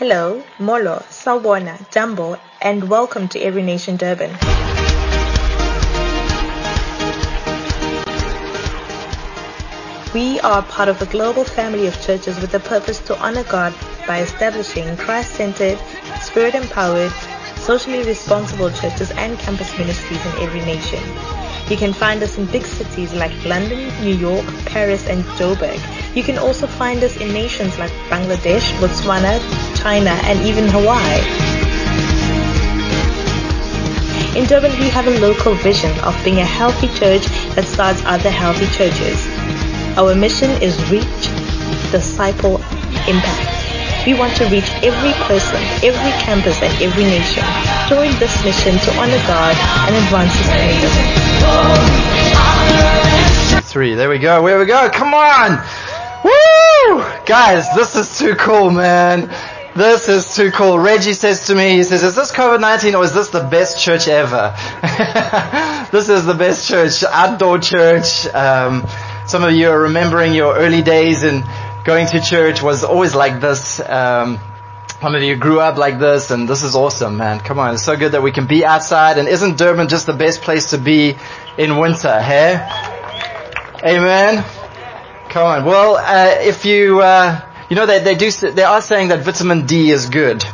Hello, Molo, Sawubona, Jambo, and welcome to Every Nation Durban. We are part of a global family of churches with the purpose to honor God by establishing Christ-centered, spirit-empowered, socially responsible churches and campus ministries in every nation. You can find us in big cities like London, New York, Paris, and Joburg. You can also find us in nations like Bangladesh, Botswana, China, and even Hawaii. In Durban, we have a local vision of being a healthy church that starts other healthy churches. Our mission is reach, disciple, impact. We want to reach every person, every campus, and every nation. Join this mission to honor God and advance His kingdom. Three. There we go. Where we go. Come on. Woo! Guys, this is too cool, man. This is too cool. Reggie says to me, he says, is this COVID-19 or is this the best church ever? this is the best church, outdoor church. Um, some of you are remembering your early days and going to church was always like this. Um, some of you grew up like this and this is awesome, man. Come on. It's so good that we can be outside and isn't Durban just the best place to be in winter, hey? Amen. Come on. Well, uh, if you, uh, you know, they, they do, they are saying that vitamin D is good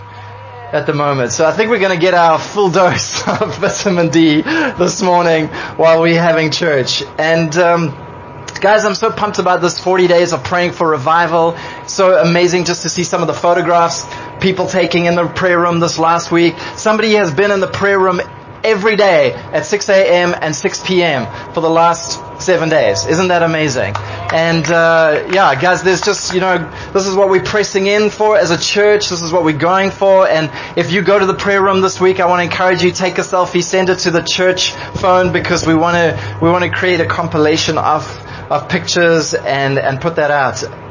at the moment. So I think we're going to get our full dose of vitamin D this morning while we're having church. And, um, Guys, I'm so pumped about this 40 days of praying for revival. So amazing just to see some of the photographs people taking in the prayer room this last week. Somebody has been in the prayer room every day at 6 a.m. and 6 p.m. for the last seven days. Isn't that amazing? And uh, yeah, guys, there's just you know this is what we're pressing in for as a church. This is what we're going for. And if you go to the prayer room this week, I want to encourage you take a selfie, send it to the church phone because we want to we want to create a compilation of of pictures and and put that out.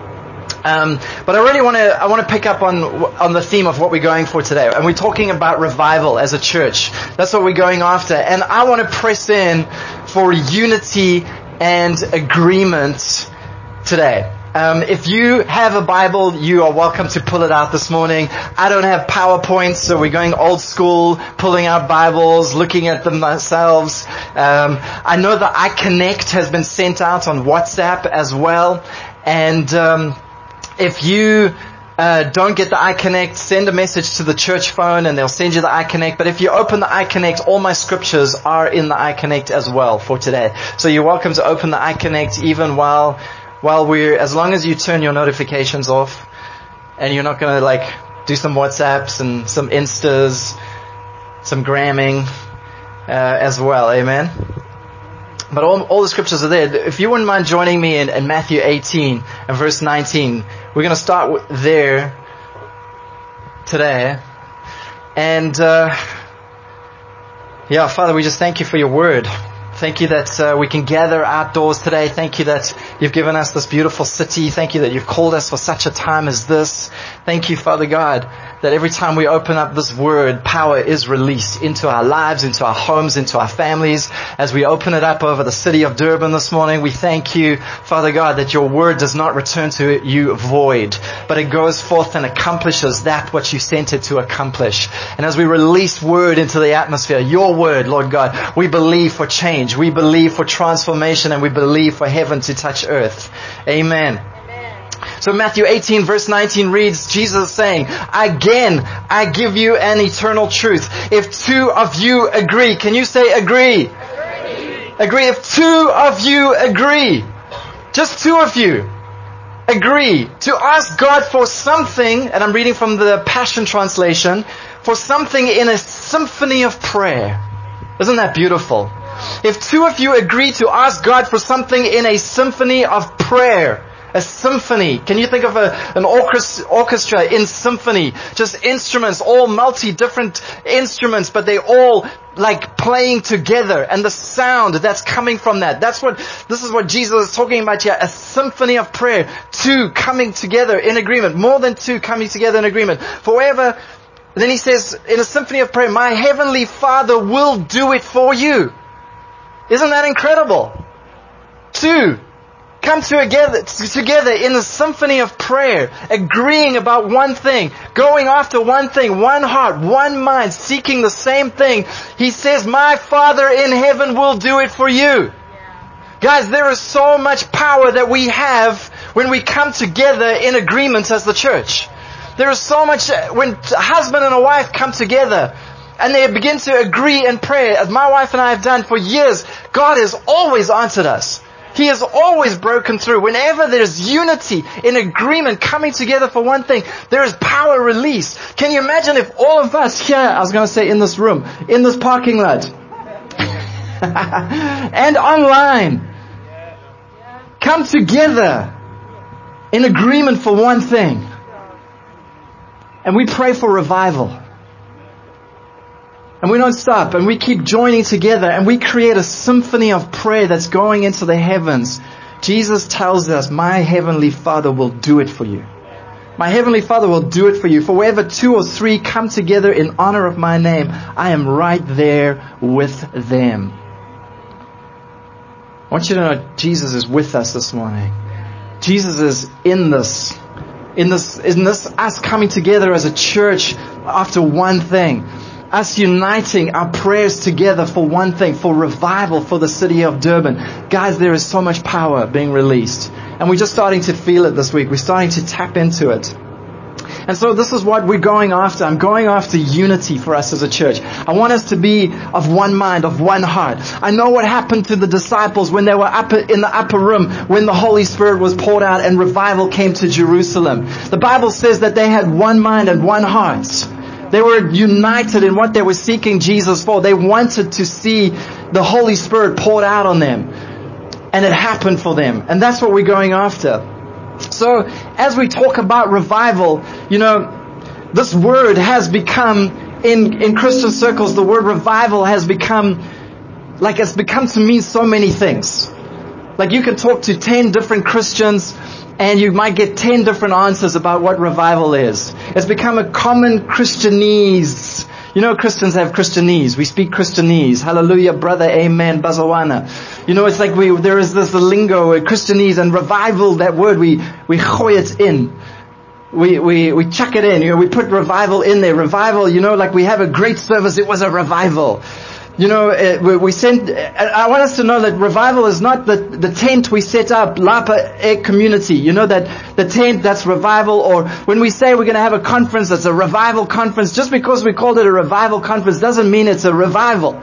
Um, but I really want to I want to pick up on on the theme of what we're going for today, and we're talking about revival as a church. That's what we're going after, and I want to press in for unity and agreement today. Um, if you have a Bible, you are welcome to pull it out this morning. I don't have PowerPoints, so we're going old school, pulling out Bibles, looking at them ourselves. Um, I know that iConnect has been sent out on WhatsApp as well, and um, if you uh, don't get the iConnect, send a message to the church phone and they'll send you the iConnect. But if you open the iConnect, all my scriptures are in the iConnect as well for today. So you're welcome to open the iConnect even while, while we're, as long as you turn your notifications off and you're not gonna like do some WhatsApps and some Instas, some gramming, uh, as well. Amen. But all, all the scriptures are there. If you wouldn't mind joining me in, in Matthew 18 and verse 19, we're going to start there today. And, uh, yeah, Father, we just thank you for your word. Thank you that uh, we can gather outdoors today. Thank you that you've given us this beautiful city. Thank you that you've called us for such a time as this. Thank you, Father God, that every time we open up this word, power is released into our lives, into our homes, into our families. As we open it up over the city of Durban this morning, we thank you, Father God, that your word does not return to you void, but it goes forth and accomplishes that what you sent it to accomplish. And as we release word into the atmosphere, your word, Lord God, we believe for change change. We believe for transformation and we believe for heaven to touch earth. Amen. So Matthew 18 verse 19 reads, Jesus saying, again, I give you an eternal truth. If two of you agree, can you say agree? Agree. Agree. If two of you agree, just two of you agree to ask God for something, and I'm reading from the Passion Translation, for something in a symphony of prayer. Isn't that beautiful? If two of you agree to ask God for something in a symphony of prayer, a symphony. Can you think of a, an orchestra in symphony? Just instruments, all multi different instruments, but they all like playing together and the sound that's coming from that. That's what, this is what Jesus is talking about here. A symphony of prayer. Two coming together in agreement. More than two coming together in agreement. For wherever, then he says in a symphony of prayer, my heavenly father will do it for you. Isn't that incredible? Two come together, together in the symphony of prayer, agreeing about one thing, going after one thing, one heart, one mind, seeking the same thing. He says, my Father in heaven will do it for you. Guys, there is so much power that we have when we come together in agreement as the church. There is so much, when a husband and a wife come together, and they begin to agree and pray, as my wife and I have done for years, God has always answered us. He has always broken through. Whenever there's unity in agreement coming together for one thing, there is power released. Can you imagine if all of us here, I was going to say in this room, in this parking lot, and online, come together in agreement for one thing. And we pray for revival. And we don't stop and we keep joining together and we create a symphony of prayer that's going into the heavens. Jesus tells us, my heavenly Father will do it for you. My heavenly Father will do it for you. For wherever two or three come together in honor of my name, I am right there with them. I want you to know Jesus is with us this morning. Jesus is in this, in this, in this, us coming together as a church after one thing us uniting our prayers together for one thing, for revival for the city of Durban. Guys, there is so much power being released. And we're just starting to feel it this week. We're starting to tap into it. And so this is what we're going after. I'm going after unity for us as a church. I want us to be of one mind, of one heart. I know what happened to the disciples when they were up in the upper room when the Holy Spirit was poured out and revival came to Jerusalem. The Bible says that they had one mind and one heart. They were united in what they were seeking Jesus for. They wanted to see the Holy Spirit poured out on them. And it happened for them. And that's what we're going after. So, as we talk about revival, you know, this word has become, in, in Christian circles, the word revival has become, like it's become to mean so many things. Like you can talk to 10 different Christians and you might get 10 different answers about what revival is. It's become a common Christianese. You know, Christians have Christianese. We speak Christianese. Hallelujah, brother, amen, bazawana. You know, it's like we, there is this lingo, Christianese and revival, that word, we, we hoy it in. We, we, we chuck it in, you know, we put revival in there. Revival, you know, like we have a great service, it was a revival. You know, uh, we, sent, uh, I want us to know that revival is not the, the tent we set up, Lapa Egg Community. You know that the tent, that's revival, or when we say we're going to have a conference that's a revival conference, just because we called it a revival conference doesn't mean it's a revival.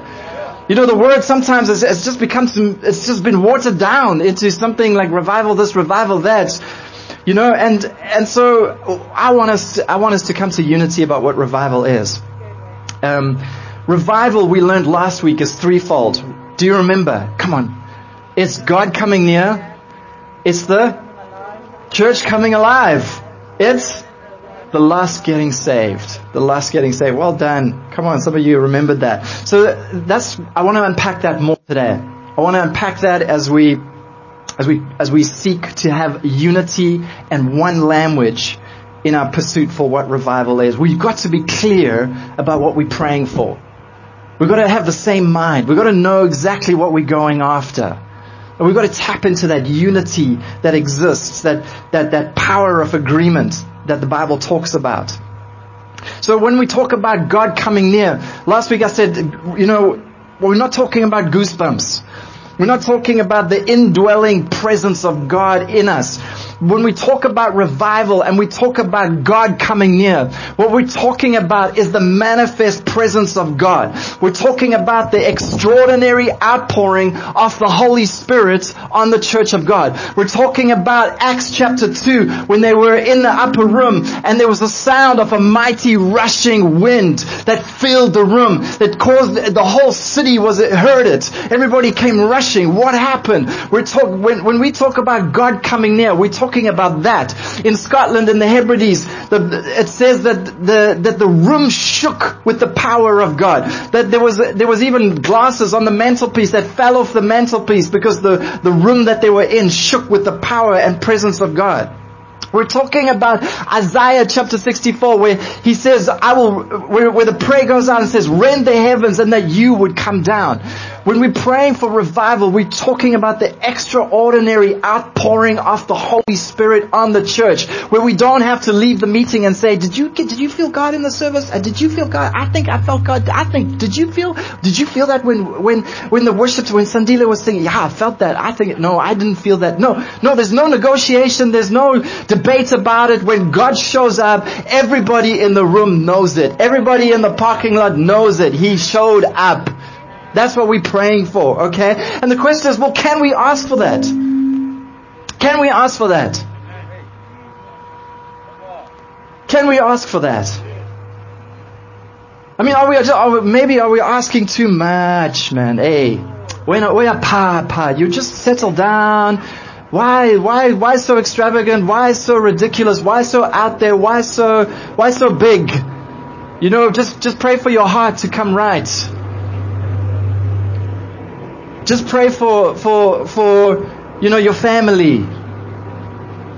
You know, the word sometimes has, it's just become it's just been watered down into something like revival this, revival that. You know, and, and so I want us, to, I want us to come to unity about what revival is. Um, Revival, we learned last week, is threefold. Do you remember? Come on. It's God coming near. It's the church coming alive. It's the lost getting saved. The lost getting saved. Well done. Come on, some of you remembered that. So that's, I want to unpack that more today. I want to unpack that as we, as we, as we seek to have unity and one language in our pursuit for what revival is. We've got to be clear about what we're praying for. We've got to have the same mind. We've got to know exactly what we're going after. And we've got to tap into that unity that exists, that, that, that power of agreement that the Bible talks about. So when we talk about God coming near, last week I said, you know, we're not talking about goosebumps. We're not talking about the indwelling presence of God in us when we talk about revival and we talk about God coming near, what we're talking about is the manifest presence of God. We're talking about the extraordinary outpouring of the Holy Spirit on the church of God. We're talking about Acts chapter 2 when they were in the upper room and there was a sound of a mighty rushing wind that filled the room that caused the whole city was heard it. Everybody came rushing. What happened? We're talk, when, when we talk about God coming near, we talk talking about that. In Scotland, in the Hebrides, the, it says that the, that the room shook with the power of God. That there was, there was even glasses on the mantelpiece that fell off the mantelpiece because the, the room that they were in shook with the power and presence of God. We're talking about Isaiah chapter 64 where he says, I will, where, where, the prayer goes out and says, rend the heavens and that you would come down. When we're praying for revival, we're talking about the extraordinary outpouring of the Holy Spirit on the church, where we don't have to leave the meeting and say, did you, did you feel God in the service? Uh, did you feel God? I think I felt God. I think, did you feel, did you feel that when, when, when the worship, when Sandila was singing? Yeah, I felt that. I think, no, I didn't feel that. No, no, there's no negotiation. There's no debate about it. When God shows up, everybody in the room knows it. Everybody in the parking lot knows it. He showed up. That's what we're praying for, okay? And the question is, well, can we ask for that? Can we ask for that? Can we ask for that? I mean, are we, are we maybe are we asking too much, man? Hey, when are pa pa, you just settle down. Why, why, why so extravagant? Why so ridiculous? Why so out there? Why so, why so big? You know, just, just pray for your heart to come right. Just pray for, for, for, you know, your family.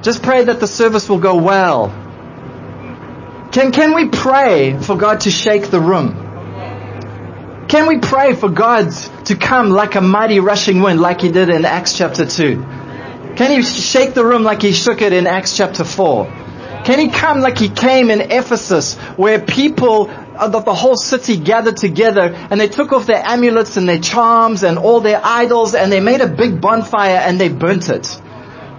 Just pray that the service will go well. Can, can we pray for God to shake the room? Can we pray for God to come like a mighty rushing wind like he did in Acts chapter 2? Can he shake the room like he shook it in Acts chapter 4? Can he come like he came in Ephesus where people uh, of the whole city gathered together and they took off their amulets and their charms and all their idols and they made a big bonfire and they burnt it.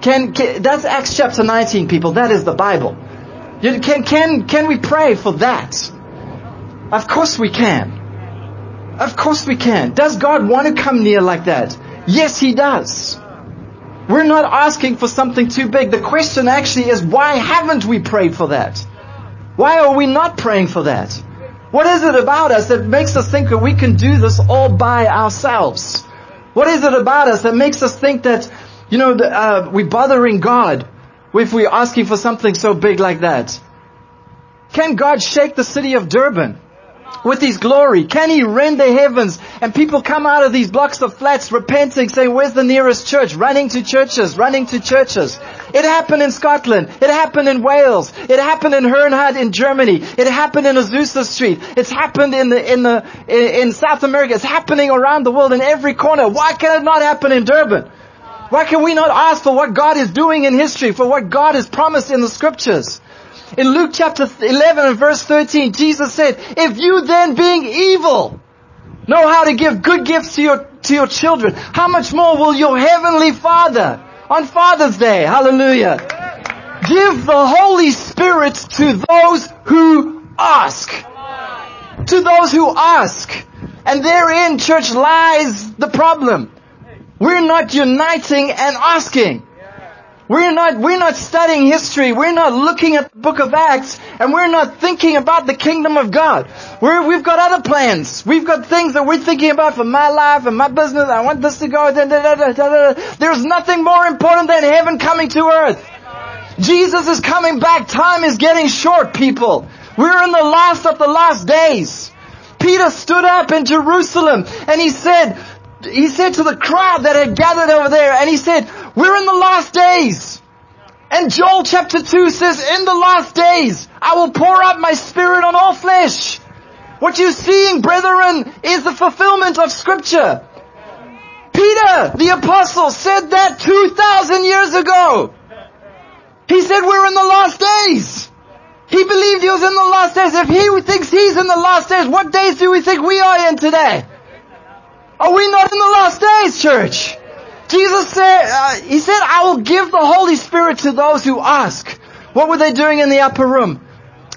Can, can that's Acts chapter 19 people. That is the Bible. Can, can, can we pray for that? Of course we can. Of course we can. Does God want to come near like that? Yes, He does. We're not asking for something too big. The question actually is why haven't we prayed for that? Why are we not praying for that? What is it about us that makes us think that we can do this all by ourselves? What is it about us that makes us think that, you know, uh, we're bothering God if we're asking for something so big like that? Can God shake the city of Durban? With His glory? Can He rend the heavens and people come out of these blocks of flats repenting, saying, where's the nearest church? Running to churches, running to churches. It happened in Scotland. It happened in Wales. It happened in Herrnhut in Germany. It happened in Azusa Street. It's happened in the, in the, in South America. It's happening around the world in every corner. Why can it not happen in Durban? Why can we not ask for what God is doing in history, for what God has promised in the scriptures? In Luke chapter 11 and verse 13, Jesus said, if you then being evil know how to give good gifts to your, to your children, how much more will your heavenly Father on Father's Day, hallelujah, give the Holy Spirit to those who ask. To those who ask. And therein, church, lies the problem. We're not uniting and asking. We're not, we're not studying history. We're not looking at the book of Acts and we're not thinking about the kingdom of God. We're, we've got other plans. We've got things that we're thinking about for my life and my business. I want this to go. Da, da, da, There's nothing more important than heaven coming to earth. Jesus is coming back. Time is getting short, people. We're in the last of the last days. Peter stood up in Jerusalem and he said, he said to the crowd that had gathered over there, and he said, we're in the last days. And Joel chapter 2 says, in the last days, I will pour out my spirit on all flesh. What you're seeing, brethren, is the fulfillment of scripture. Peter, the apostle, said that 2,000 years ago. He said we're in the last days. He believed he was in the last days. If he thinks he's in the last days, what days do we think we are in today? Are we not in the last days, church? Jesus said, uh, He said, I will give the Holy Spirit to those who ask. What were they doing in the upper room?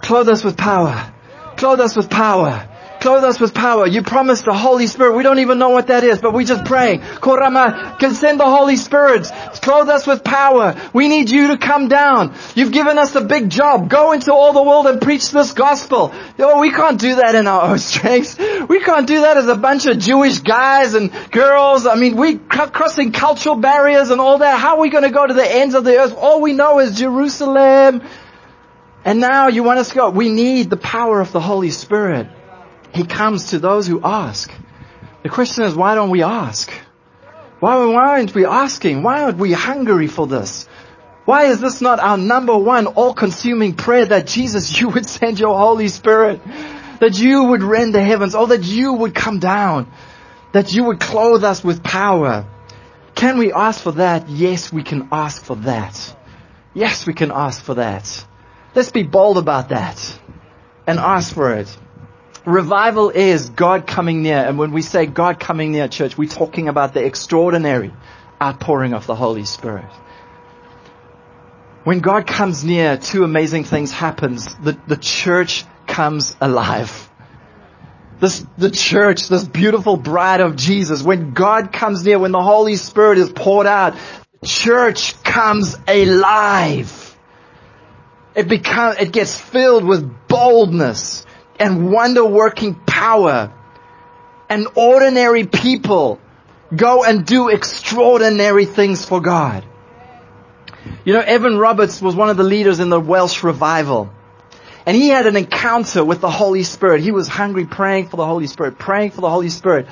Clothe us with power. Clothe us with power. Clothe us with power. You promised the Holy Spirit. We don't even know what that is, but we just pray. Korama can send the Holy Spirit. Clothe us with power. We need you to come down. You've given us a big job. Go into all the world and preach this gospel. Oh, we can't do that in our own strength. We can't do that as a bunch of Jewish guys and girls. I mean, we crossing cultural barriers and all that. How are we going to go to the ends of the earth? All we know is Jerusalem. And now you want us to go. We need the power of the Holy Spirit. He comes to those who ask. The question is, why don't we ask? Why, why aren't we asking? Why aren't we hungry for this? Why is this not our number one all-consuming prayer that Jesus, you would send your Holy Spirit, that you would rend the heavens, or that you would come down? That you would clothe us with power. Can we ask for that? Yes, we can ask for that. Yes, we can ask for that. Let's be bold about that and ask for it. Revival is God coming near. And when we say God coming near church, we're talking about the extraordinary outpouring of the Holy Spirit. When God comes near, two amazing things happens. The, the church comes alive. This, the church, this beautiful bride of Jesus, when God comes near, when the Holy Spirit is poured out, the church comes alive. It becomes, it gets filled with boldness and wonder working power. And ordinary people go and do extraordinary things for God. You know, Evan Roberts was one of the leaders in the Welsh revival. And he had an encounter with the Holy Spirit. He was hungry praying for the Holy Spirit, praying for the Holy Spirit.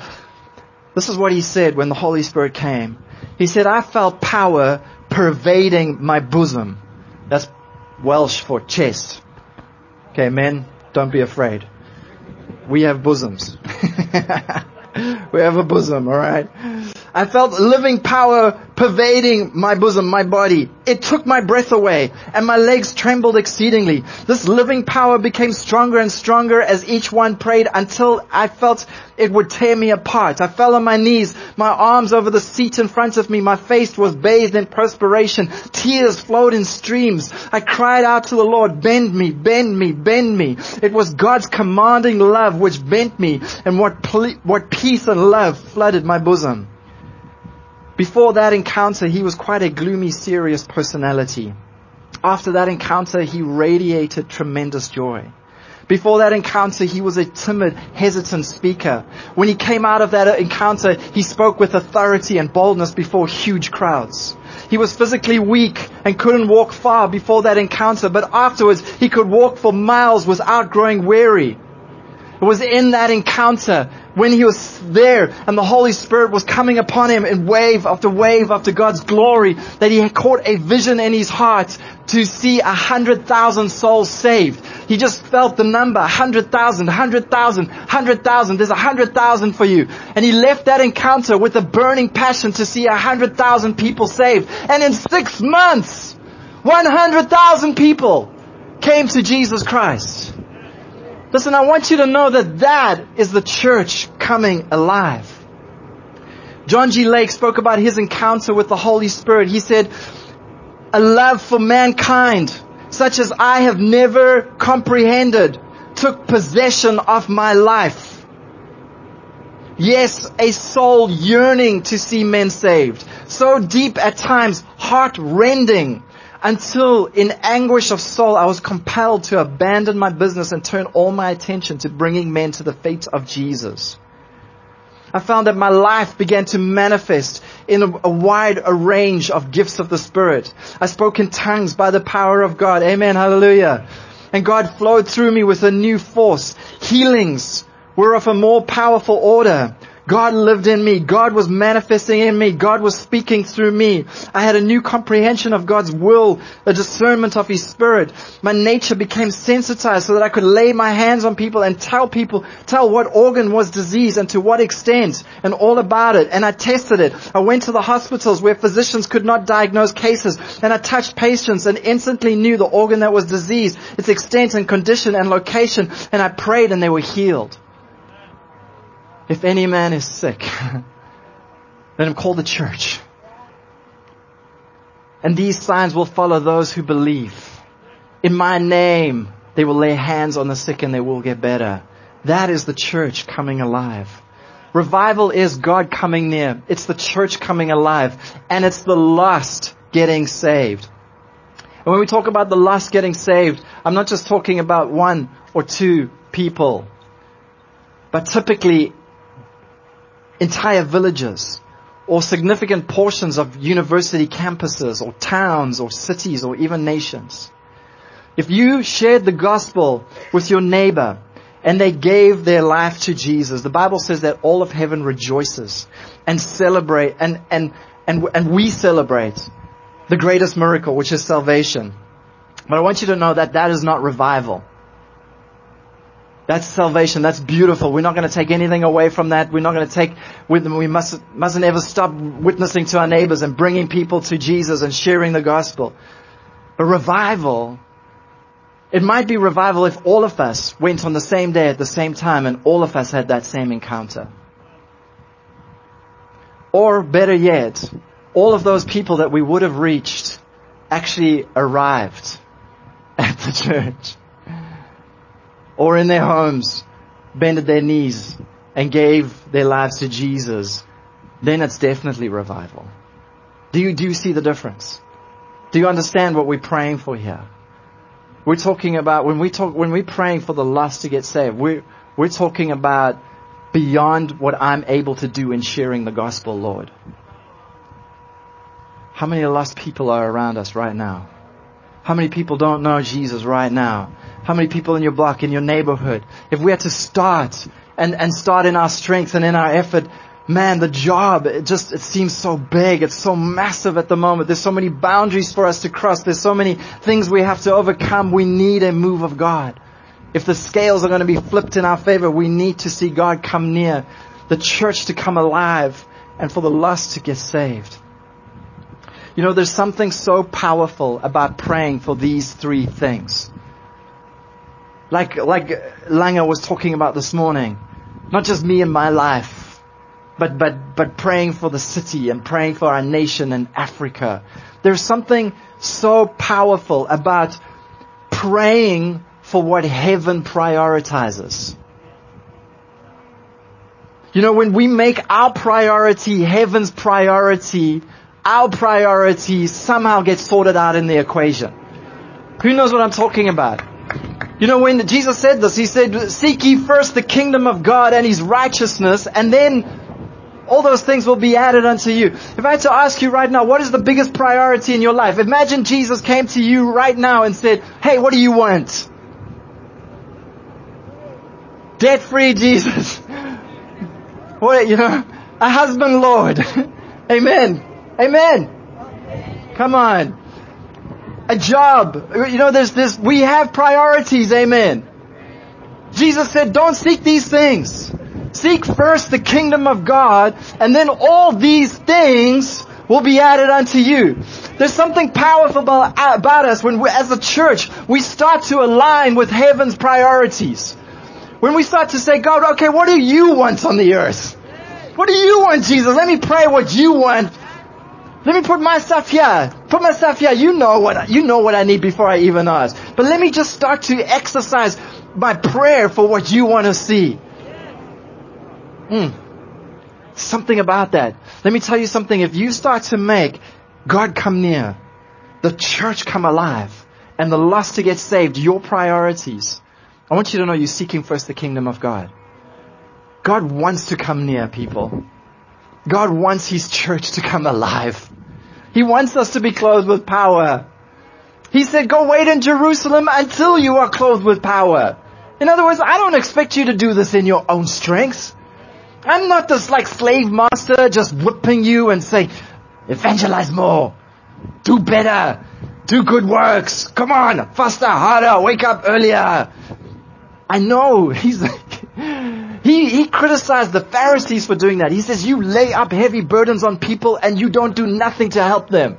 This is what he said when the Holy Spirit came. He said, I felt power pervading my bosom. That's Welsh for chest. Okay, men, don't be afraid. We have bosoms. we have a bosom, alright? I felt living power pervading my bosom, my body. It took my breath away and my legs trembled exceedingly. This living power became stronger and stronger as each one prayed until I felt it would tear me apart. I fell on my knees, my arms over the seat in front of me. My face was bathed in perspiration. Tears flowed in streams. I cried out to the Lord, bend me, bend me, bend me. It was God's commanding love which bent me and what, ple- what peace and love flooded my bosom. Before that encounter, he was quite a gloomy, serious personality. After that encounter, he radiated tremendous joy. Before that encounter, he was a timid, hesitant speaker. When he came out of that encounter, he spoke with authority and boldness before huge crowds. He was physically weak and couldn't walk far before that encounter, but afterwards he could walk for miles without growing weary. It was in that encounter when he was there and the Holy Spirit was coming upon him in wave after wave after God's glory that he had caught a vision in his heart to see a hundred thousand souls saved. He just felt the number, a hundred thousand, a hundred thousand, hundred thousand, there's a hundred thousand for you. And he left that encounter with a burning passion to see a hundred thousand people saved. And in six months, 100,000 people came to Jesus Christ. Listen, I want you to know that that is the church coming alive. John G. Lake spoke about his encounter with the Holy Spirit. He said, a love for mankind such as I have never comprehended took possession of my life. Yes, a soul yearning to see men saved. So deep at times, heart rending until in anguish of soul I was compelled to abandon my business and turn all my attention to bringing men to the feet of Jesus. I found that my life began to manifest in a, a, wide a range of gifts of the Spirit. I spoke in tongues by the power of God. Amen. Hallelujah. And God flowed through me with a new force. Healings were of a more powerful order. God lived in me. God was manifesting in me. God was speaking through me. I had a new comprehension of God's will, a discernment of His Spirit. My nature became sensitized so that I could lay my hands on people and tell people, tell what organ was diseased and to what extent and all about it. And I tested it. I went to the hospitals where physicians could not diagnose cases and I touched patients and instantly knew the organ that was diseased, its extent and condition and location and I prayed and they were healed. If any man is sick, let him call the church. And these signs will follow those who believe. In my name, they will lay hands on the sick and they will get better. That is the church coming alive. Revival is God coming near. It's the church coming alive. And it's the lost getting saved. And when we talk about the lost getting saved, I'm not just talking about one or two people. But typically entire villages or significant portions of university campuses or towns or cities or even nations. If you shared the gospel with your neighbor and they gave their life to Jesus, the Bible says that all of heaven rejoices and celebrate and, and, and, and we celebrate the greatest miracle, which is salvation. But I want you to know that that is not revival. That's salvation. That's beautiful. We're not going to take anything away from that. We're not going to take, we must, mustn't ever stop witnessing to our neighbors and bringing people to Jesus and sharing the gospel. But revival, it might be revival if all of us went on the same day at the same time and all of us had that same encounter. Or better yet, all of those people that we would have reached actually arrived at the church or in their homes bended their knees and gave their lives to Jesus, then it's definitely revival. Do you, do you see the difference? Do you understand what we're praying for here? We're talking about, when we talk, when we're praying for the lost to get saved, we're, we're talking about beyond what I'm able to do in sharing the gospel, Lord. How many lost people are around us right now? How many people don't know Jesus right now? How many people in your block, in your neighborhood? If we had to start and, and start in our strength and in our effort, man, the job, it just, it seems so big. It's so massive at the moment. There's so many boundaries for us to cross. There's so many things we have to overcome. We need a move of God. If the scales are going to be flipped in our favor, we need to see God come near, the church to come alive, and for the lost to get saved. You know, there's something so powerful about praying for these three things. Like, like Langer was talking about this morning. Not just me and my life, but, but, but praying for the city and praying for our nation and Africa. There's something so powerful about praying for what heaven prioritizes. You know, when we make our priority heaven's priority, our priorities somehow get sorted out in the equation. Who knows what I'm talking about? You know, when Jesus said this, He said, seek ye first the kingdom of God and His righteousness, and then all those things will be added unto you. If I had to ask you right now, what is the biggest priority in your life? Imagine Jesus came to you right now and said, hey, what do you want? Debt free Jesus. What, you know, a husband Lord. Amen. Amen. Come on. A job. You know, there's this, we have priorities. Amen. Jesus said, don't seek these things. Seek first the kingdom of God, and then all these things will be added unto you. There's something powerful about, us when we, as a church, we start to align with heaven's priorities. When we start to say, God, okay, what do you want on the earth? What do you want, Jesus? Let me pray what you want let me put myself here. Put myself here. You know what, you know what I need before I even ask. But let me just start to exercise my prayer for what you want to see. Mm. Something about that. Let me tell you something. If you start to make God come near, the church come alive, and the lost to get saved, your priorities, I want you to know you're seeking first the kingdom of God. God wants to come near people. God wants His church to come alive. He wants us to be clothed with power. He said, go wait in Jerusalem until you are clothed with power. In other words, I don't expect you to do this in your own strength. I'm not this like slave master just whipping you and saying, evangelize more, do better, do good works, come on, faster, harder, wake up earlier. I know, he's like, he, he criticized the Pharisees for doing that. He says, you lay up heavy burdens on people and you don't do nothing to help them.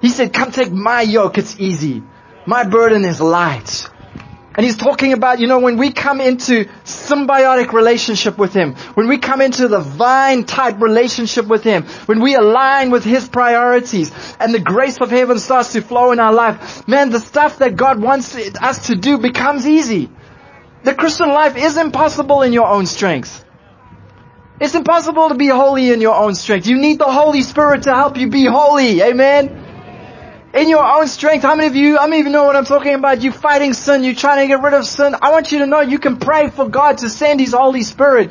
He said, come take my yoke, it's easy. My burden is light. And he's talking about, you know, when we come into symbiotic relationship with him, when we come into the vine type relationship with him, when we align with his priorities and the grace of heaven starts to flow in our life, man, the stuff that God wants us to do becomes easy. The Christian life is impossible in your own strength. It's impossible to be holy in your own strength. You need the Holy Spirit to help you be holy. Amen. In your own strength, how many of you, many of you know what I'm talking about? You fighting sin, you trying to get rid of sin. I want you to know you can pray for God to send His Holy Spirit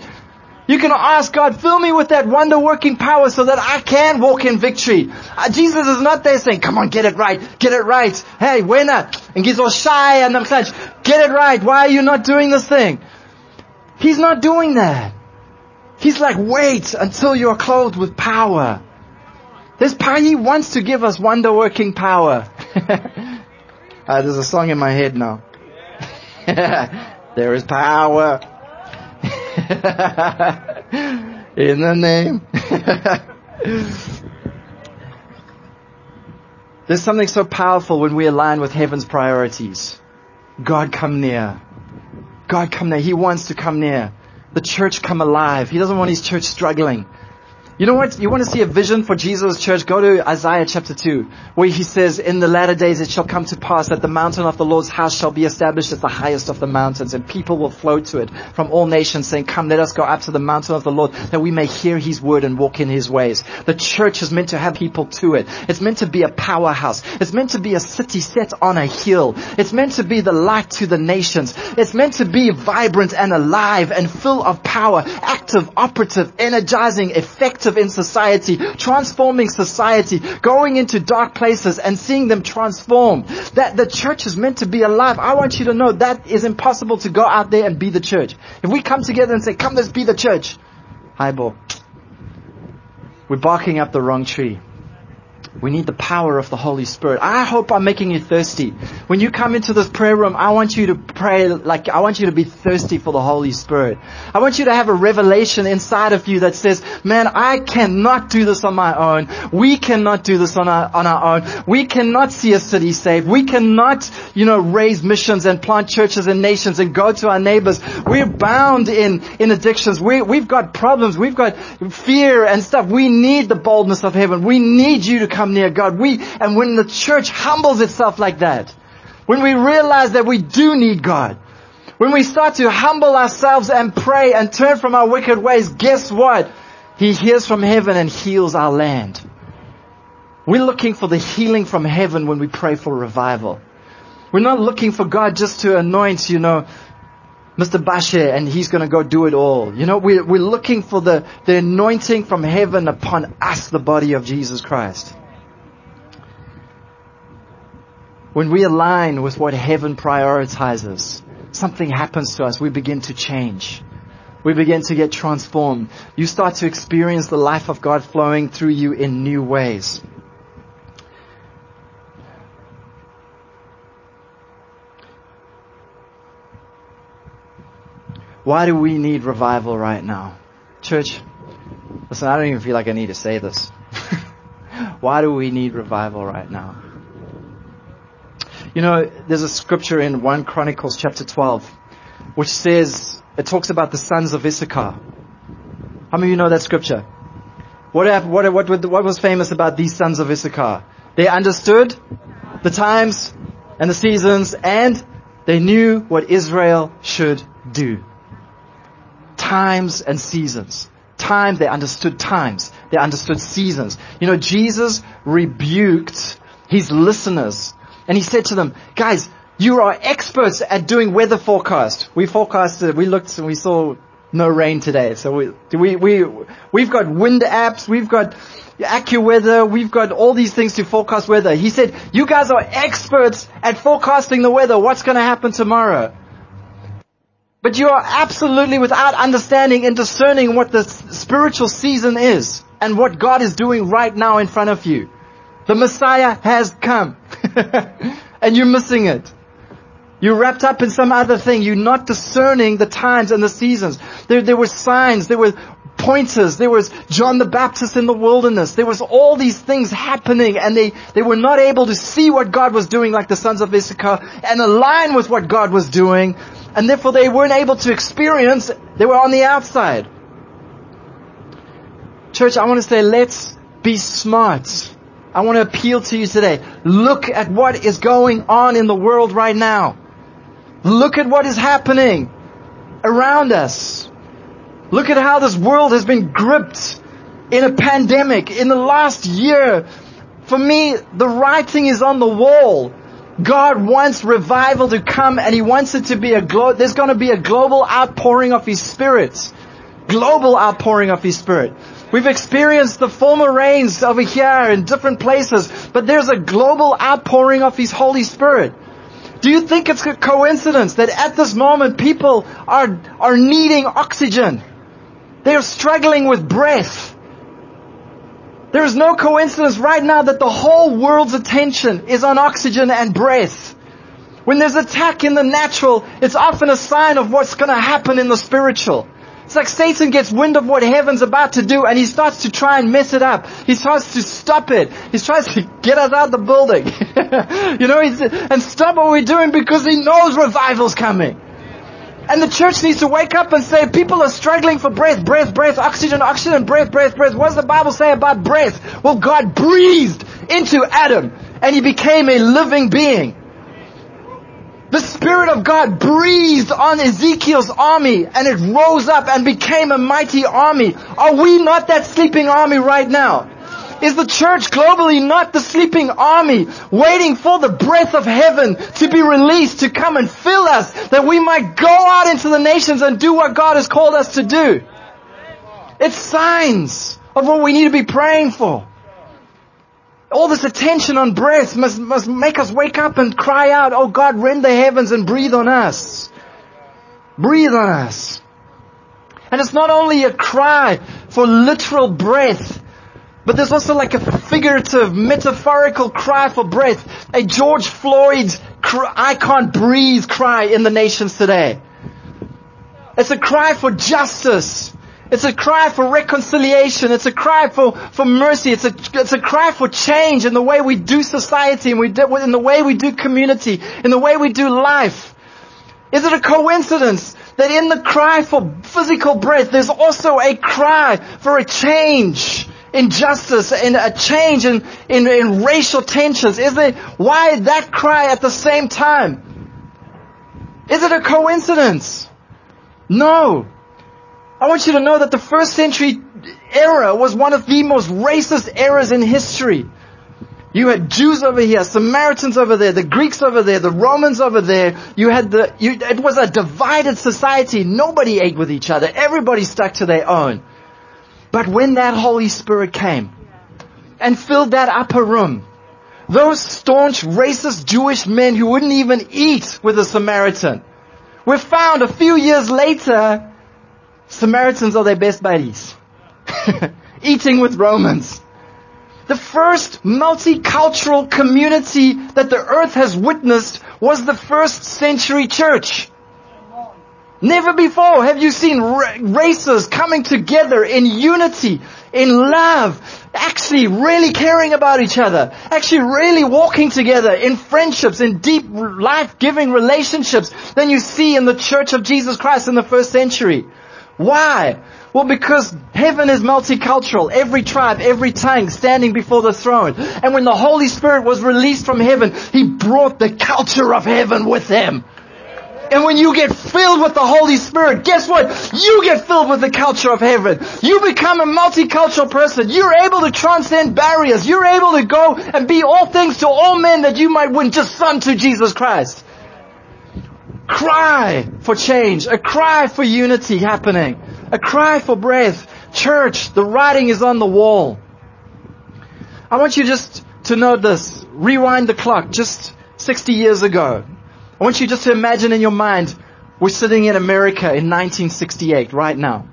you can ask God, fill me with that wonder working power so that I can walk in victory. Uh, Jesus is not there saying, come on, get it right, get it right. Hey, winner. And he's all shy and I'm such, get it right. Why are you not doing this thing? He's not doing that. He's like, wait until you're clothed with power. This power, he wants to give us wonder working power. uh, there's a song in my head now. There is power in the name. There's something so powerful when we align with heaven's priorities. God come near. God come near. He wants to come near. The church come alive. He doesn't want his church struggling. You know what? You want to see a vision for Jesus' church? Go to Isaiah chapter 2, where he says, in the latter days it shall come to pass that the mountain of the Lord's house shall be established as the highest of the mountains, and people will flow to it from all nations saying, come, let us go up to the mountain of the Lord, that we may hear his word and walk in his ways. The church is meant to have people to it. It's meant to be a powerhouse. It's meant to be a city set on a hill. It's meant to be the light to the nations. It's meant to be vibrant and alive and full of power, active, operative, energizing, effective, in society, transforming society, going into dark places and seeing them transformed. That the church is meant to be alive. I want you to know that is impossible to go out there and be the church. If we come together and say, come let's be the church, highball. We're barking up the wrong tree. We need the power of the Holy Spirit. I hope I'm making you thirsty. When you come into this prayer room, I want you to pray like, I want you to be thirsty for the Holy Spirit. I want you to have a revelation inside of you that says, man, I cannot do this on my own. We cannot do this on our, on our own. We cannot see a city saved. We cannot, you know, raise missions and plant churches and nations and go to our neighbors. We're bound in, in addictions. We, we've got problems. We've got fear and stuff. We need the boldness of heaven. We need you to come come near God. We, and when the church humbles itself like that, when we realize that we do need God, when we start to humble ourselves and pray and turn from our wicked ways, guess what? He hears from heaven and heals our land. We're looking for the healing from heaven when we pray for revival. We're not looking for God just to anoint, you know, Mr. Bashir and he's to go do it all. You know, we're, we're looking for the, the anointing from heaven upon us, the body of Jesus Christ. When we align with what heaven prioritizes, something happens to us. We begin to change. We begin to get transformed. You start to experience the life of God flowing through you in new ways. Why do we need revival right now? Church, listen, I don't even feel like I need to say this. Why do we need revival right now? You know, there's a scripture in 1 Chronicles chapter 12, which says, it talks about the sons of Issachar. How many of you know that scripture? What, what, what, what was famous about these sons of Issachar? They understood the times and the seasons and they knew what Israel should do. Times and seasons. Time, they understood times. They understood seasons. You know, Jesus rebuked his listeners and he said to them, guys, you are experts at doing weather forecast. We forecasted, we looked and we saw no rain today. So we, we, we, we've got wind apps, we've got AccuWeather, we've got all these things to forecast weather. He said, you guys are experts at forecasting the weather. What's going to happen tomorrow? But you are absolutely without understanding and discerning what the spiritual season is and what God is doing right now in front of you. The Messiah has come. and you're missing it. You're wrapped up in some other thing. You're not discerning the times and the seasons. There, there were signs. There were pointers. There was John the Baptist in the wilderness. There was all these things happening and they, they were not able to see what God was doing like the sons of Issachar and align with what God was doing. And therefore they weren't able to experience, they were on the outside. Church, I want to say let's be smart. I want to appeal to you today. Look at what is going on in the world right now. Look at what is happening around us. Look at how this world has been gripped in a pandemic in the last year. For me, the writing is on the wall. God wants revival to come and He wants it to be a glo- there's going to be a global outpouring of His Spirit. Global outpouring of His Spirit. We've experienced the former rains over here in different places, but there's a global outpouring of His Holy Spirit. Do you think it's a coincidence that at this moment people are, are needing oxygen? They're struggling with breath. There is no coincidence right now that the whole world's attention is on oxygen and breath. When there's attack in the natural, it's often a sign of what's to happen in the spiritual. It's like Satan gets wind of what heaven's about to do and he starts to try and mess it up. He tries to stop it. He tries to get us out of the building. you know, and stop what we're doing because he knows revival's coming. And the church needs to wake up and say, people are struggling for breath, breath, breath, oxygen, oxygen, breath, breath, breath. What does the Bible say about breath? Well, God breathed into Adam and he became a living being. The Spirit of God breathed on Ezekiel's army and it rose up and became a mighty army. Are we not that sleeping army right now? Is the church globally not the sleeping army waiting for the breath of heaven to be released to come and fill us that we might go out into the nations and do what God has called us to do? It's signs of what we need to be praying for all this attention on breath must, must make us wake up and cry out, Oh God, rend the heavens and breathe on us. Breathe on us. And it's not only a cry for literal breath, but there's also like a figurative, metaphorical cry for breath. A George Floyd's I can't breathe cry in the nations today. It's a cry for justice. It's a cry for reconciliation. It's a cry for, for mercy. It's a, it's a cry for change in the way we do society and we do, in the way we do community, in the way we do life. Is it a coincidence that in the cry for physical breath, there's also a cry for a change in justice and a change in, in, in racial tensions? Is it, why that cry at the same time? Is it a coincidence? No. I want you to know that the first century era was one of the most racist eras in history. You had Jews over here, Samaritans over there, the Greeks over there, the Romans over there. You had the, you, it was a divided society. Nobody ate with each other. Everybody stuck to their own. But when that Holy Spirit came and filled that upper room, those staunch racist Jewish men who wouldn't even eat with a Samaritan were found a few years later Samaritans are their best buddies. Eating with Romans. The first multicultural community that the earth has witnessed was the first century church. Never before have you seen races coming together in unity, in love, actually really caring about each other, actually really walking together in friendships, in deep life-giving relationships than you see in the church of Jesus Christ in the first century. Why? Well, because heaven is multicultural. Every tribe, every tongue standing before the throne. And when the Holy Spirit was released from heaven, He brought the culture of heaven with Him. And when you get filled with the Holy Spirit, guess what? You get filled with the culture of heaven. You become a multicultural person. You're able to transcend barriers. You're able to go and be all things to all men that you might win just son to Jesus Christ cry for change, a cry for unity happening, a cry for breath. Church, the writing is on the wall. I want you just to know this. Rewind the clock just 60 years ago. I want you just to imagine in your mind, we're sitting in America in 1968 right now.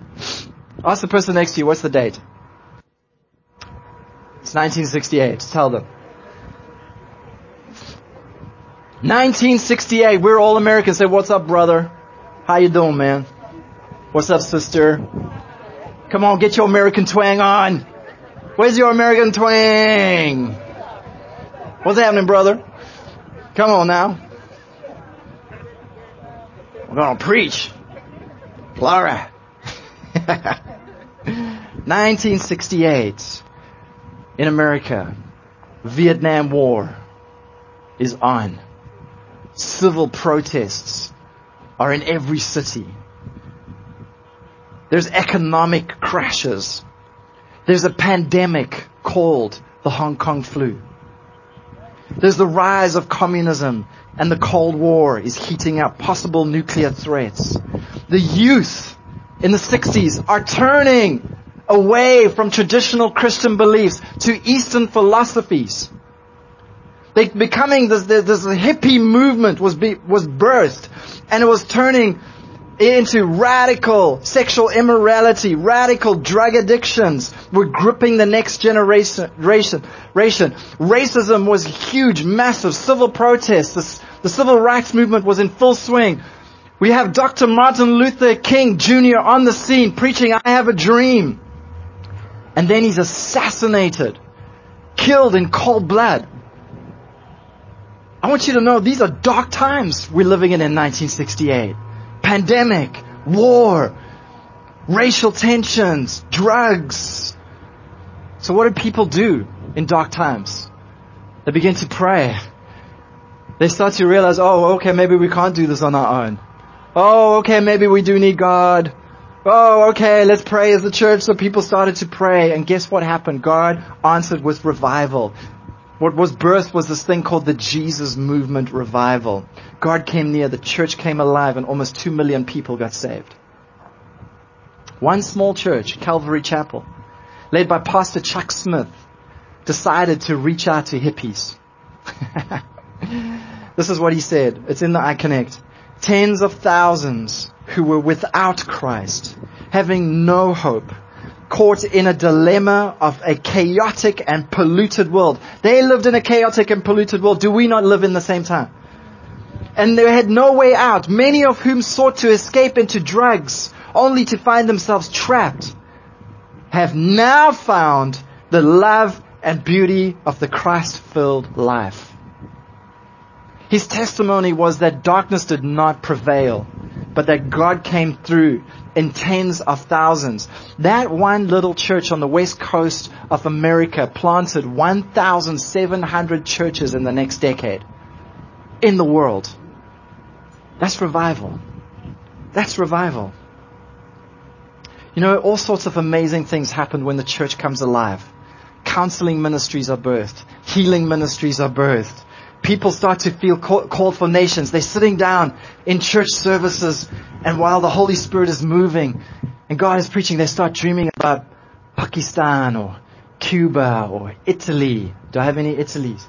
Ask the person next to you, what's the date? It's 1968. Tell them. 1968, we're all Americans. Say, what's up, brother? How you doing, man? What's up, sister? Come on, get your American twang on. Where's your American twang? What's happening, brother? Come on now. We're gonna preach. Laura. 1968 in America, Vietnam War is on civil protests are in every city. There's economic crashes. There's a pandemic called the Hong Kong flu. There's the rise of communism and the Cold War is heating up possible nuclear threats. The youth in the 60s are turning away from traditional Christian beliefs to Eastern philosophies. They becoming this, this, this hippie movement was be, was birthed, and it was turning into radical sexual immorality, radical drug addictions were gripping the next generation. Ration, ration. Racism was huge, massive. Civil protests, The civil rights movement was in full swing. We have Dr. Martin Luther King Jr. on the scene preaching, I have a dream. And then he's assassinated, killed in cold blood. I want you to know these are dark times we're living in in 1968. Pandemic, war, racial tensions, drugs. So what do people do in dark times? They begin to pray. They start to realize, oh, okay, maybe we can't do this on our own. Oh, okay, maybe we do need God. Oh, okay, let's pray as a church. So people started to pray and guess what happened? God answered with revival. What was birthed was this thing called the Jesus Movement Revival. God came near, the church came alive, and almost two million people got saved. One small church, Calvary Chapel, led by Pastor Chuck Smith, decided to reach out to hippies. this is what he said. It's in the iConnect. Tens of thousands who were without Christ, having no hope, caught in a dilemma of a chaotic and polluted world. They lived in a chaotic and polluted world. Do we not live in the same time? And they had no way out, many of whom sought to escape into drugs, only to find themselves trapped, have now found the love and beauty of the Christ-filled life. His testimony was that darkness did not prevail, but that God came through in tens of thousands. That one little church on the west coast of America planted 1,700 churches in the next decade in the world. That's revival. That's revival. You know, all sorts of amazing things happen when the church comes alive. Counseling ministries are birthed. Healing ministries are birthed. People start to feel called for nations. They're sitting down in church services and while the Holy Spirit is moving and God is preaching, they start dreaming about Pakistan or Cuba or Italy. Do I have any Italies?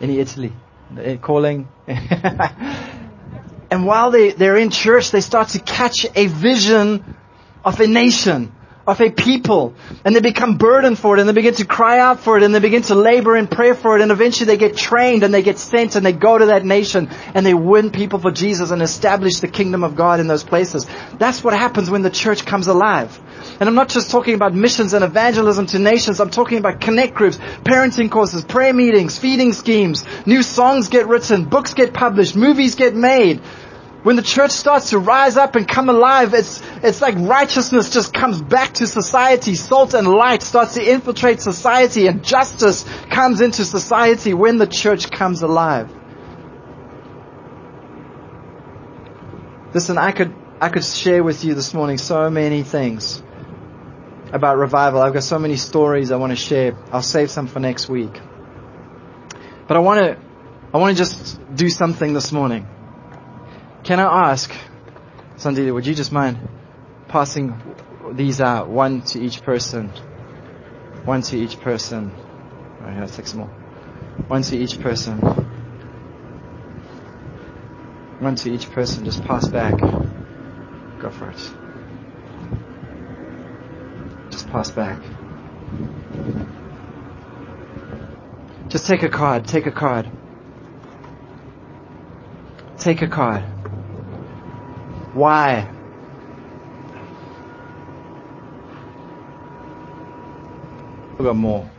Any Italy? Eh, calling? and while they, they're in church, they start to catch a vision of a nation of a people and they become burdened for it and they begin to cry out for it and they begin to labor and pray for it and eventually they get trained and they get sent and they go to that nation and they win people for Jesus and establish the kingdom of God in those places. That's what happens when the church comes alive. And I'm not just talking about missions and evangelism to nations. I'm talking about connect groups, parenting courses, prayer meetings, feeding schemes, new songs get written, books get published, movies get made. When the church starts to rise up and come alive, it's, it's like righteousness just comes back to society. Salt and light starts to infiltrate society and justice comes into society when the church comes alive. Listen, I could, I could share with you this morning so many things about revival. I've got so many stories I want to share. I'll save some for next week. But I want to, I want to just do something this morning. Can I ask, Sandy, would you just mind passing these out, one to each person? One to each person. Alright, let's take some more. One to each person. One to each person. Just pass back. Go for it. Just pass back. Just take a card. Take a card. Take a card. Why? We got more.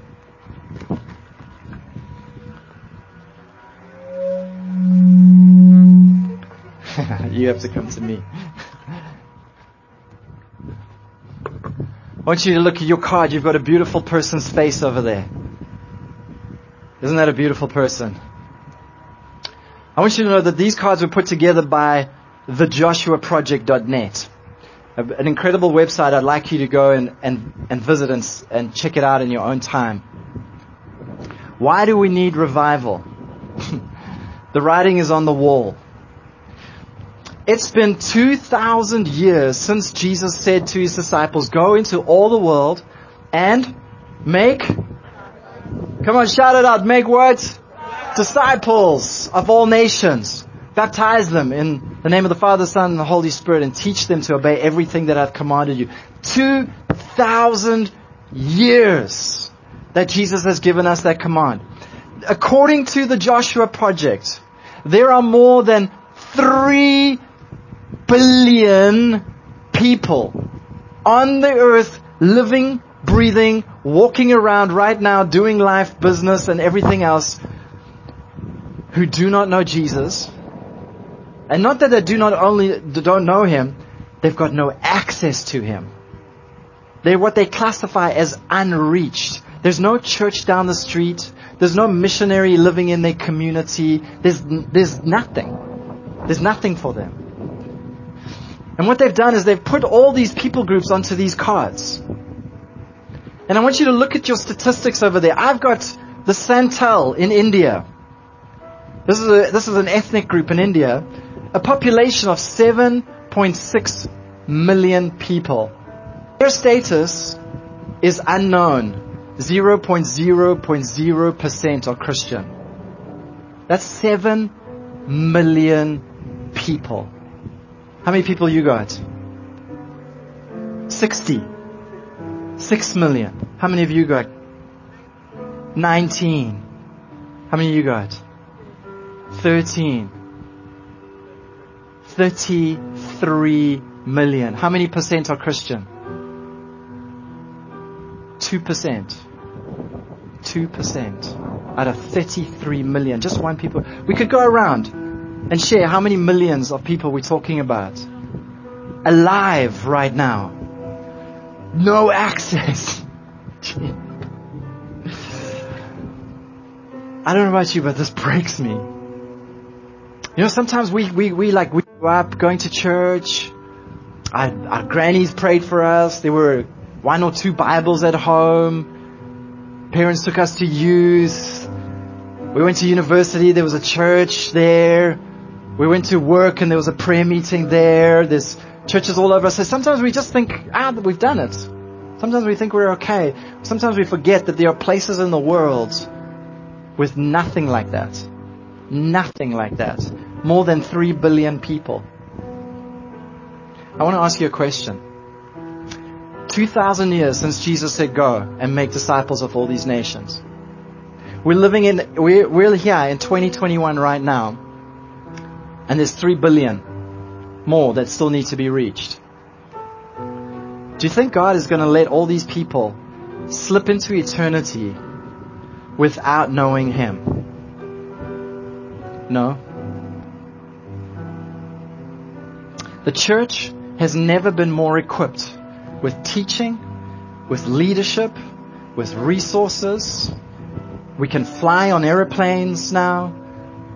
you have to come to me. I want you to look at your card. You've got a beautiful person's face over there. Isn't that a beautiful person? I want you to know that these cards were put together by thejoshuaproject.net. An incredible website I'd like you to go and, and, and visit and, and check it out in your own time. Why do we need revival? the writing is on the wall. It's been 2,000 years since Jesus said to his disciples, go into all the world and make, come on, shout it out, make what? Disciples of all nations. Baptize them in the name of the Father, Son, and the Holy Spirit and teach them to obey everything that I've commanded you. 2,000 years that Jesus has given us that command. According to the Joshua Project, There are more than three billion people on the earth living, breathing, walking around right now, doing life, business, and everything else who do not know Jesus. And not that they do not only don't know Him, they've got no access to Him. They're what they classify as unreached. There's no church down the street. There's no missionary living in their community. There's, there's nothing. There's nothing for them. And what they've done is they've put all these people groups onto these cards. And I want you to look at your statistics over there. I've got the Santal in India. This is a, this is an ethnic group in India. A population of 7.6 million people. Their status is unknown. 0.0.0% are Christian. That's 7 million people. How many people you got? 60. 6 million. How many of you got? 19. How many you got? 13. 33 million. How many percent are Christian? 2%. 2% out of 33 million. Just one people. We could go around and share how many millions of people we're talking about. Alive right now. No access. I don't know about you, but this breaks me. You know, sometimes we, we, we like, we up going to church. Our, our grannies prayed for us. There were one or two Bibles at home. Parents took us to youth. We went to university. There was a church there. We went to work and there was a prayer meeting there. There's churches all over. So sometimes we just think, ah, we've done it. Sometimes we think we're okay. Sometimes we forget that there are places in the world with nothing like that. Nothing like that. More than three billion people. I want to ask you a question. 2,000 years since Jesus said go and make disciples of all these nations. We're living in, we're, we're here in 2021 right now. And there's 3 billion more that still need to be reached. Do you think God is going to let all these people slip into eternity without knowing Him? No. The church has never been more equipped with teaching, with leadership, with resources. We can fly on airplanes now.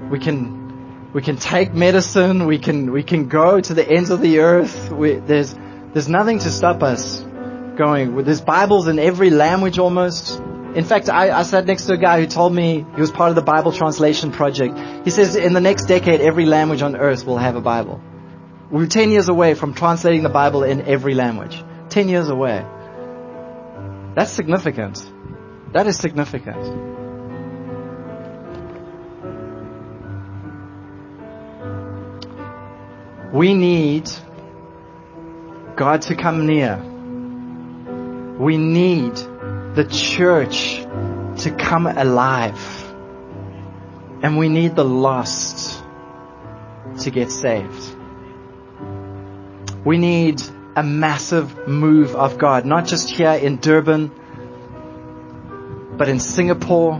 We can, we can take medicine. We can, we can go to the ends of the earth. We, there's, there's nothing to stop us going. There's Bibles in every language almost. In fact, I, I sat next to a guy who told me he was part of the Bible translation project. He says in the next decade, every language on earth will have a Bible. We're 10 years away from translating the Bible in every language. 10 years away. That's significant. That is significant. We need God to come near. We need the church to come alive. And we need the lost to get saved. We need a massive move of God, not just here in Durban, but in Singapore.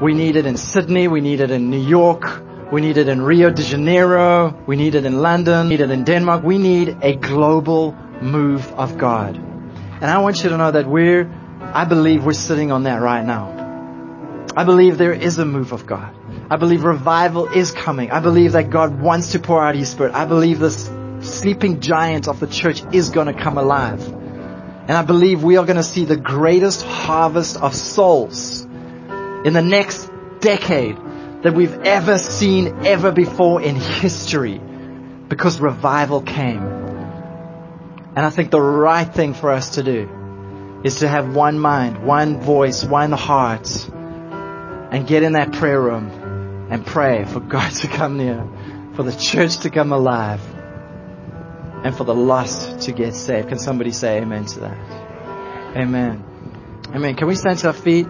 We need it in Sydney. We need it in New York. We need it in Rio de Janeiro. We need it in London. We need it in Denmark. We need a global move of God. And I want you to know that we're, I believe we're sitting on that right now. I believe there is a move of God. I believe revival is coming. I believe that God wants to pour out His Spirit. I believe this sleeping giant of the church is going to come alive. And I believe we are going to see the greatest harvest of souls in the next decade that we've ever seen ever before in history because revival came. And I think the right thing for us to do is to have one mind, one voice, one heart and get in that prayer room and pray for God to come near, for the church to come alive and for the lost to get saved. Can somebody say amen to that? Amen. Amen. Can we stand to our feet?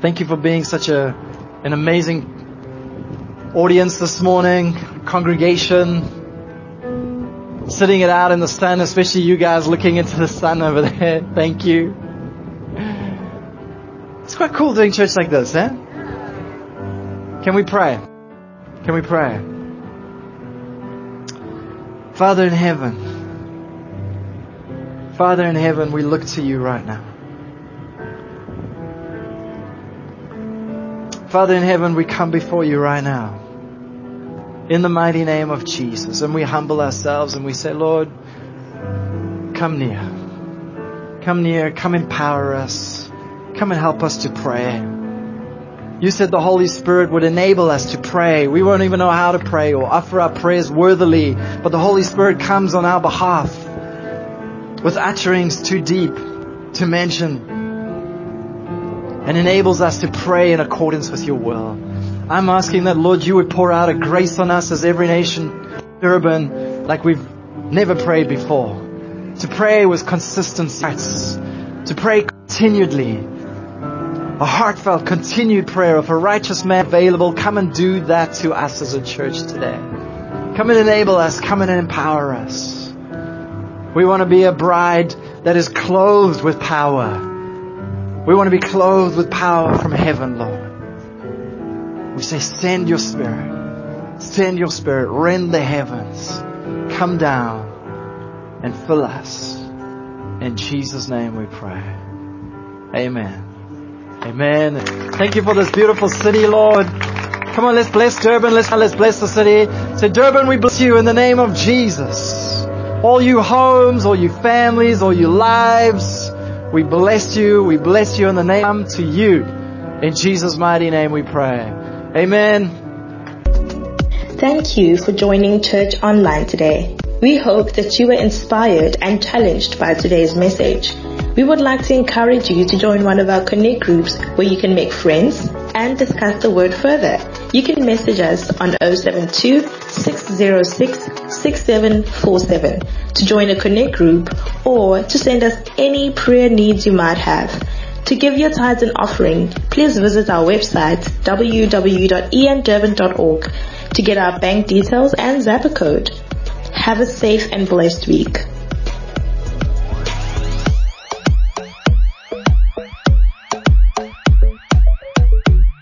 Thank you for being such a an amazing audience this morning, congregation, sitting it out in the sun, especially you guys looking into the sun over there. Thank you. It's quite cool doing church like this, eh? Can we pray? Can we pray? Father in heaven, Father in heaven, we look to you right now. Father in heaven, we come before you right now. In the mighty name of Jesus. And we humble ourselves and we say, Lord, come near. Come near. Come empower us. Come and help us to pray. You said the Holy Spirit would enable us to pray. We won't even know how to pray or offer our prayers worthily, but the Holy Spirit comes on our behalf with utterings too deep to mention and enables us to pray in accordance with your will. I'm asking that Lord, you would pour out a grace on us as every nation, Durban, like we've never prayed before. To pray with consistent hearts. To pray continually. A heartfelt, continued prayer of a righteous man available. Come and do that to us as a church today. Come and enable us. Come and empower us. We want to be a bride that is clothed with power we want to be clothed with power from heaven, Lord. We say, send your spirit. Send your spirit. Rend the heavens. Come down and fill us. In Jesus' name we pray. Amen. Amen. Thank you for this beautiful city, Lord. Come on, let's bless Durban. Let's, let's bless the city. Say, Durban, we bless you in the name of Jesus. All you homes, all you families, all you lives, we bless you. We bless you in the name to you. In Jesus' mighty name we pray. Amen. Thank you for joining Church Online today. We hope that you were inspired and challenged by today's message. We would like to encourage you to join one of our connect groups where you can make friends and discuss the word further. You can message us on 072 606 6747 to join a connect group or to send us any prayer needs you might have. To give your tithes and offering, please visit our website www.endurban.org to get our bank details and Zapper code. Have a safe and blessed week.